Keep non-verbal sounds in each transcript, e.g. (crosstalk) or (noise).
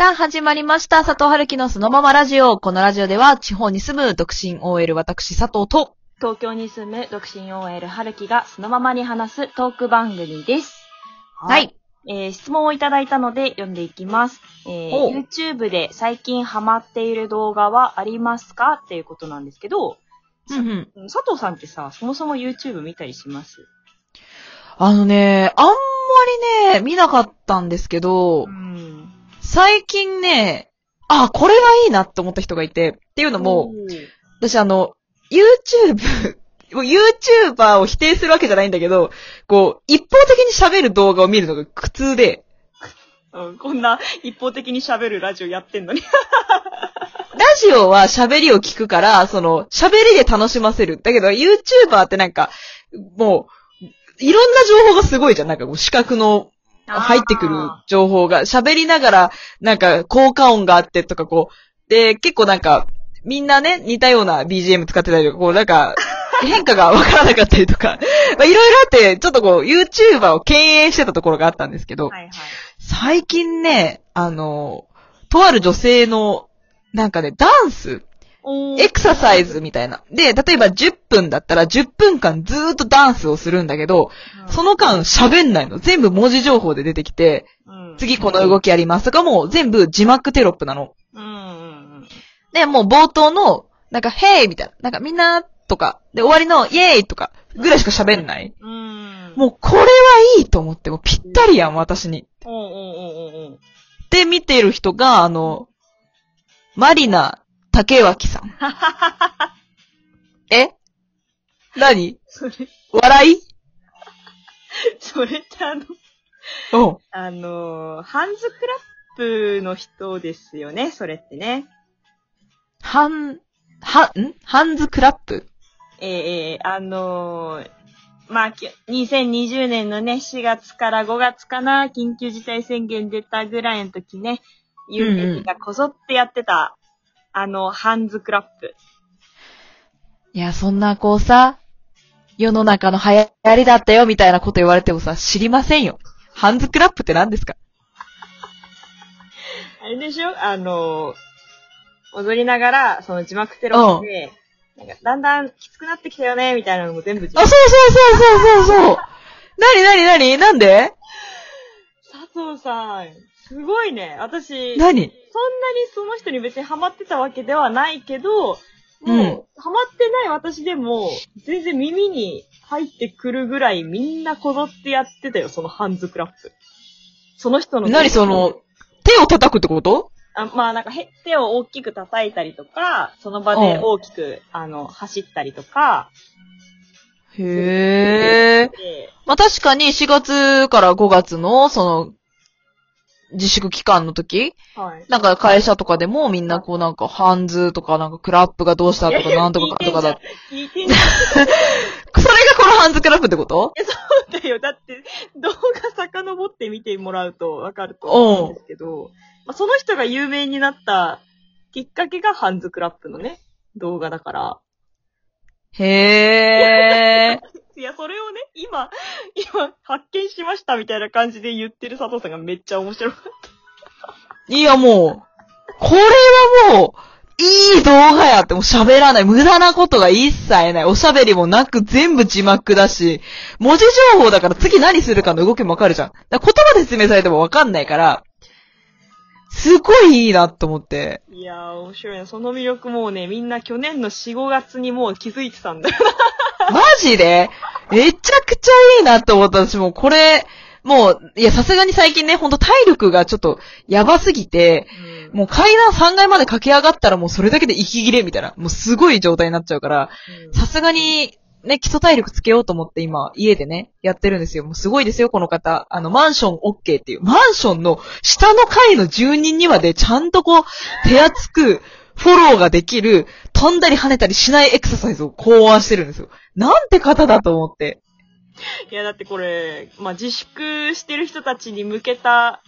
さあ、始まりました。佐藤春樹のそのままラジオ。このラジオでは、地方に住む独身 OL 私佐藤と、東京に住む独身 OL 春樹がそのままに話すトーク番組です。はい。えー質問をいただいたので読んでいきます。えーお YouTube で最近ハマっている動画はありますか？っていうことなんですけど、うんうん。佐藤さんってさ、そもそも YouTube 見たりします？あのね、あんまりね、見なかったんですけど、ん。最近ね、あ、これはいいなって思った人がいて、っていうのも、私あの、YouTube、(laughs) もう YouTuber を否定するわけじゃないんだけど、こう、一方的に喋る動画を見るのが苦痛で、うん、こんな一方的に喋るラジオやってんのに。(laughs) (laughs) ラジオは喋りを聞くから、その、喋りで楽しませる。だけど、YouTuber ってなんか、もう、いろんな情報がすごいじゃん。なんかこう、視覚の入ってくる情報が、喋りながら、なんか、効果音があってとかこう、で、結構なんか、みんなね、似たような BGM 使ってたりとか、こう、なんか、(laughs) 変化がわからなかったりとか、まあ、いろいろあって、ちょっとこう、YouTuber を敬遠してたところがあったんですけど、はいはい。最近ね、あの、とある女性の、なんかね、ダンスおエクササイズみたいな。で、例えば10分だったら10分間ずーっとダンスをするんだけど、その間喋んないの。全部文字情報で出てきて、うん、次この動きやりますとかもう全部字幕テロップなの。で、もう冒頭の、なんか、ヘイみたいな。なんかみんなとか、で、終わりのイエーイとか、ぐらいしか喋んない。うん。もうこれはいいと思って、もうぴったりやん、私に。うんうんうんうんうん。で、見てる人が、あの、マリナ竹脇さん。(laughs) え？何？それ、笑い？(laughs) それってあの、うん。あのー、ハンズクラップの人ですよね、それってね。ハン、は、ん？ハンズクラップ？えーえーあのー、まあ、き2020年のね、4月から5月かな、緊急事態宣言出たぐらいの時ね、有名人がこぞってやってた、あの、ハンズクラップ。いや、そんなこうさ、世の中の流行りだったよみたいなこと言われてもさ、知りませんよ。ハンズクラップって何ですか？あれでしょ？あのー、踊りながら、その字幕テロップで、なんか、だんだんきつくなってきたよね、みたいなのも全部字あ、そう幕そうそうそうそうそう。なになになになんで佐藤さん、すごいね。私、何そんなにその人に別にハマってたわけではないけど、もう、うんハマってない私でも、全然耳に入ってくるぐらいみんなこぞってやってたよ、そのハンズクラップ。その人の。何その、手を叩くってことあまあなんかへ手を大きく叩いたりとか、その場で大きく、あの、走ったりとか。へー。でまあ、確かに4月から5月の、その、自粛期間の時？はい。なんか会社とかでもみんなこうなんかハンズとかなんかクラップがどうしたとかなんとかとかだ。聞いて。(laughs) それがこのハンズクラップってこと？だよ。だって、動画遡って見てもらうとわかると思うんですけど、まあ、その人が有名になったきっかけがハンズクラップのね、動画だから。へー。(laughs) いや、それをね、今、今、発見しましたみたいな感じで言ってる佐藤さんがめっちゃ面白かったいやもう、これはもう、いい動画やってもう喋らない。無駄なことが一切ない。おしゃべりもなく全部字幕だし、文字情報だから次何するかの動きもわかるじゃん。だ言葉で説明されてもわかんないから、すごいいいなと思って。た。いやー、面白いな。その魅力もうね、みんな去年の4、5月にもう気づいてたんだよ。(laughs) マジで？めちゃくちゃいいなって思った私もうこれ、もう、いや、さすがに最近ね、ほんと体力がちょっとやばすぎて、もう階段3階まで駆け上がったらもうそれだけで息切れみたいな、もうすごい状態になっちゃうから、うんさすがに、ね、基礎体力つけようと思って今、家でね、やってるんですよ。もうすごいですよ、この方。あの、マンション OK っていう。マンションの下の階の住人にまでちゃんとこう、手厚く、フォローができる、飛んだり跳ねたりしないエクササイズを考案してるんですよ。なんて方だと思って。いや、だってこれ、まあ、自粛してる人たちに向けた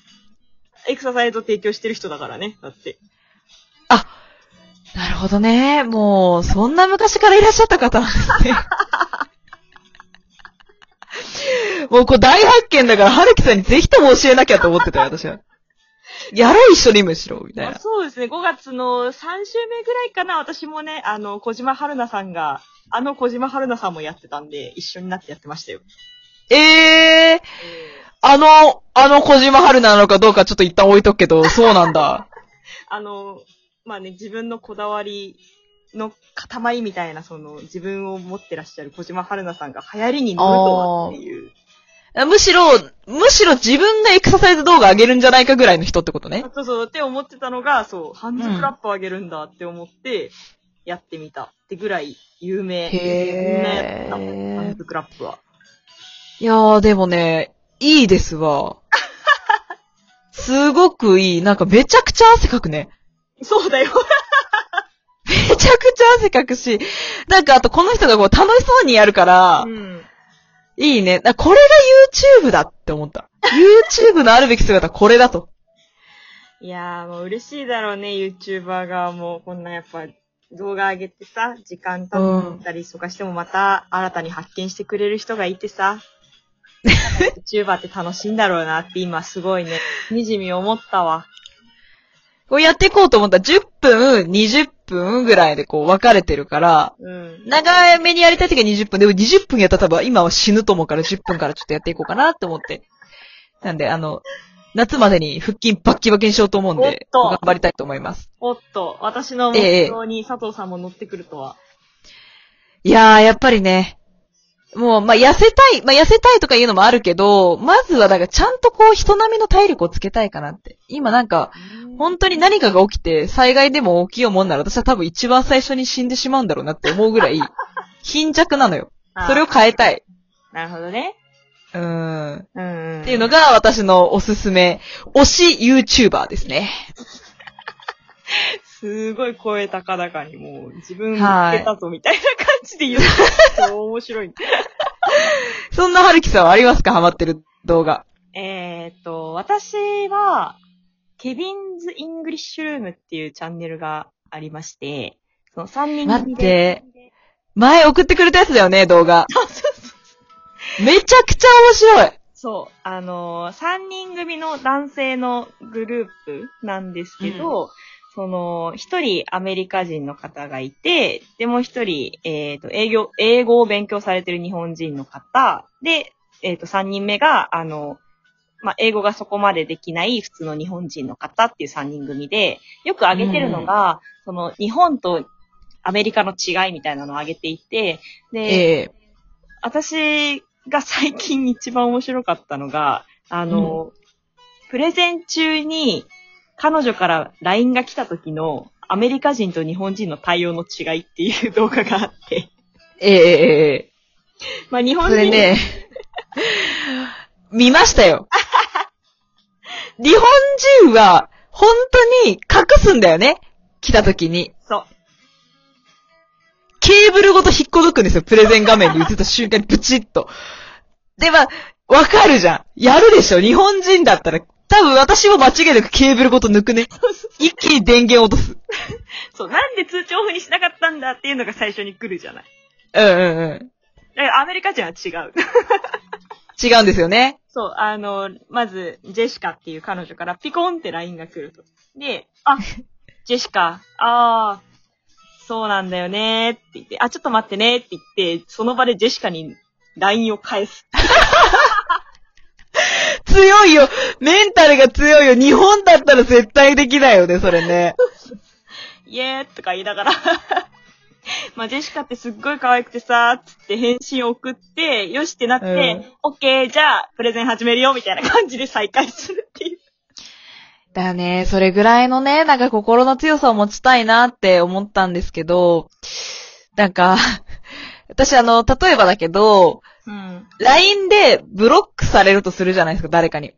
エクササイズを提供してる人だからね。だって。あ、なるほどね。もう、そんな昔からいらっしゃった方なんですね。(laughs) もうこれ大発見だから、春樹さんにぜひとも教えなきゃと思ってたよ、私は。やろう一緒にむしろ、みたいあな。そうですね、5月の3週目ぐらいかな、私もね、あの、小島春菜さんが、あの小島春菜さんもやってたんで、一緒になってやってましたよ。ええー、あの、あの小島春なのかどうかちょっと一旦置いとくけど、そうなんだ。(laughs) あの、まあね、自分のこだわりの塊みたいな、その、自分を持ってらっしゃる小島春菜さんが流行りに乗るとはっていう。むしろ、むしろ自分がエクササイズ動画上げるんじゃないかぐらいの人ってことね。そうそう、って思ってたのが、そう、ハンズクラップ上げるんだって思って、やってみたってぐらい有名。へーハンズクラップは。いやー、でもね、いいですわ。(laughs) すごくいい。なんかめちゃくちゃ汗かくね。そうだよ。めちゃくちゃ汗かくし、なんかあとこの人がこう楽しそうにやるからう、ん。いいね。だこれが YouTube だって思った。YouTube のあるべき姿これだと。いやー、もう嬉しいだろうね、YouTuber 側も。こんなやっぱ、動画上げてさ、時間経ったりとかしてもまた新たに発見してくれる人がいてさ、(laughs) YouTuber って楽しいんだろうなって今すごいね、しみじみ思ったわ。こうやっていこうと思ったら10分、20分ぐらいでこう分かれてるから、うん。長めにやりたい時は20分。でも20分やったら多分今は死ぬと思うから10分からちょっとやっていこうかなって思って。なんで、あの、夏までに腹筋バッキバキにしようと思うんで、頑張りたいと思います。おっと、私の目標に佐藤さんも乗ってくるとは。いやー、やっぱりね、もう、まあ、痩せたい、まあ、痩せたいとかいうのもあるけど、まずは、だから、ちゃんとこう、人並みの体力をつけたいかなって。今なんか、本当に何かが起きて、災害でも起きようもんなら、私は多分一番最初に死んでしまうんだろうなって思うぐらい、(laughs) 貧弱なのよ。それをあ変えたい。なるほどね。うーん、うん。っていうのが私のおすすめ、推し YouTuber ですね。(laughs) すごい声高々にもう自分見つはいけたぞみたいな感じで言うと (laughs) 面白い。そんな春樹さんはありますか？ハマってる動画。えーっと、私は、 Kevin's English Room っていうチャンネルがありまして、その3人組で。って。前送ってくれたやつだよね、動画。そうそうそう。めちゃくちゃ面白い。そう。あのー、3人組の男性のグループなんですけど、その、一人アメリカ人の方がいて、でもう一人、えっ、と、営業、英語を勉強されてる日本人の方、で、えっ、と、3人目が、あの、まあ、英語がそこまでできない普通の日本人の方っていう3人組で、よく挙げてるのが、その、日本とアメリカの違いみたいなのを挙げていて、で、ええ。私が最近一番面白かったのが、あの、プレゼン中に彼女から LINE が来た時のアメリカ人と日本人の対応の違いっていう動画があって、えええええまあ日え本人、それね、見ましたよ。(laughs) 日本人は、本当に隠すんだよね。来た時に。そう。ケーブルごと引っこ抜くんですよ。プレゼン画面に映った瞬間にブチッと。で、まあ、わかるじゃん。やるでしょ。日本人だったら、多分私も間違いなくケーブルごと抜くね。一気に電源落とす。(laughs) そう、なんで通知オフにしなかったんだっていうのが最初に来るじゃない。うんうんうん。だからアメリカ人は違う。(laughs) 違うんですよね。そう、あの、まず、ジェシカっていう彼女からピコンって LINE が来ると。で、あ、(laughs) ジェシカ、あー、そうなんだよねーって言って、あ、ちょっと待ってねーって言って、その場でジェシカに LINE を返す。強いよ。メンタルが強いよ。日本だったら絶対できないよね、それね。(laughs) イエーとか言いながら。(laughs) まあ、ジェシカってすっごい可愛くてさ、つって返信を送って、よしってなって、うんオッケー、じゃあ、プレゼン始めるよ、みたいな感じで再開するっていう。だよね、それぐらいのね、なんか心の強さを持ちたいなって思ったんですけど、なんか、(laughs) 私あの、例えばだけど、うん。LINE でブロックされるとするじゃないですか、誰かに。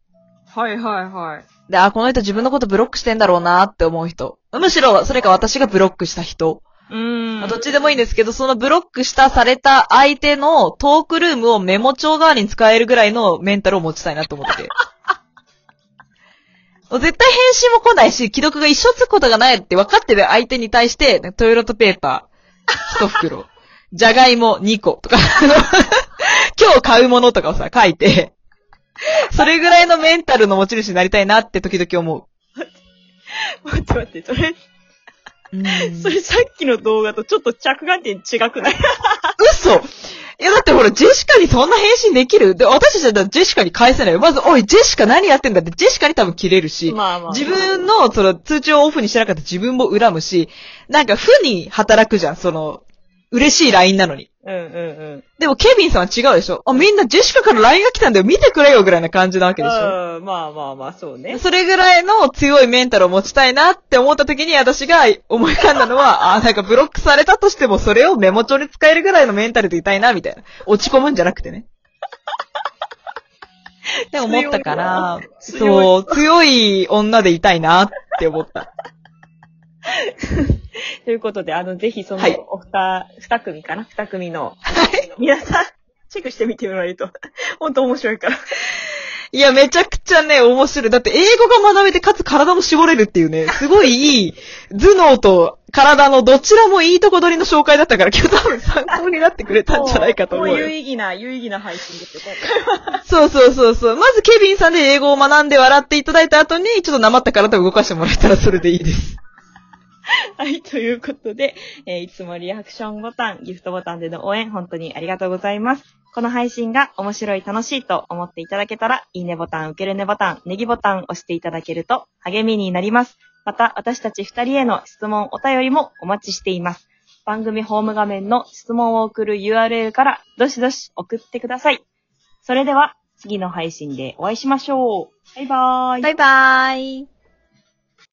はいはいはい。で、あ、この人自分のことブロックしてんだろうなって思う人。むしろ、それか私がブロックした人。うーん。まあどっちでもいいんですけど、そのブロックしたされた相手のトークルームをメモ帳代わりに使えるぐらいのメンタルを持ちたいなと思って (laughs) 絶対返信も来ないし、既読が一生つくことがないって分かってる相手に対して、トイレットペーパー、一袋、じゃがいも2個とか、(laughs) (laughs) 今日買うものとかをさ、書いて、(laughs) それぐらいのメンタルの持ち主になりたいなって時々思う。(laughs) 待って待って、それ、うんそれさっきの動画とちょっと着眼点違くない？嘘いや、だってほら、ジェシカにそんな返信できる？で、私たちだったらジェシカに返せないよ。まず、おい、ジェシカ何やってんだって、ジェシカに多分切れるし、まあまあ。自分の、その、通知をオフにしてなかった自分も恨むし、なんか、負に働くじゃん、その、嬉しい LINE なのに。うんうんうん。でも、ケビンさんは違うでしょ？あ、みんなジェシカから LINE が来たんだよ、見てくれよ、ぐらいな感じなわけでしょ？うん、まあまあまあ、そうね。それぐらいの強いメンタルを持ちたいなって思った時に私が思い浮かんだのは、(laughs) あ、なんかブロックされたとしてもそれをメモ帳に使えるぐらいのメンタルでいたいな、みたいな。落ち込むんじゃなくてね。(laughs) って思ったから、そう、強い女でいたいなって思った。(laughs) ということで、あの、ぜひそのはい、お二、二組かな？二組の、皆さん、チェックしてみてもらえると、(laughs) 本当面白いから。いや、めちゃくちゃね、面白い。だって英語が学べて、かつ体も絞れるっていうね、すごいいい、頭脳と体のどちらもいいとこ取りの紹介だったから、今日多分参考になってくれたんじゃないかと思うよ。もう有意義な、有意義な配信ですよ、今回は。そうそうそうそう。まずケビンさんで英語を学んで笑っていただいた後に、ちょっとなまった体を動かしてもらえたらそれでいいです。(laughs) はい、ということで、えーいつもリアクションボタン、ギフトボタンでの応援、本当にありがとうございます。この配信が面白い、楽しいと思っていただけたら、いいねボタン、受けるねボタン、ネギボタンを押していただけると励みになります。また、私たち二人への質問、お便りもお待ちしています。番組ホーム画面の質問を送る URL から、どしどし送ってください。それでは、次の配信でお会いしましょう。バイバーイ。バイバーイ。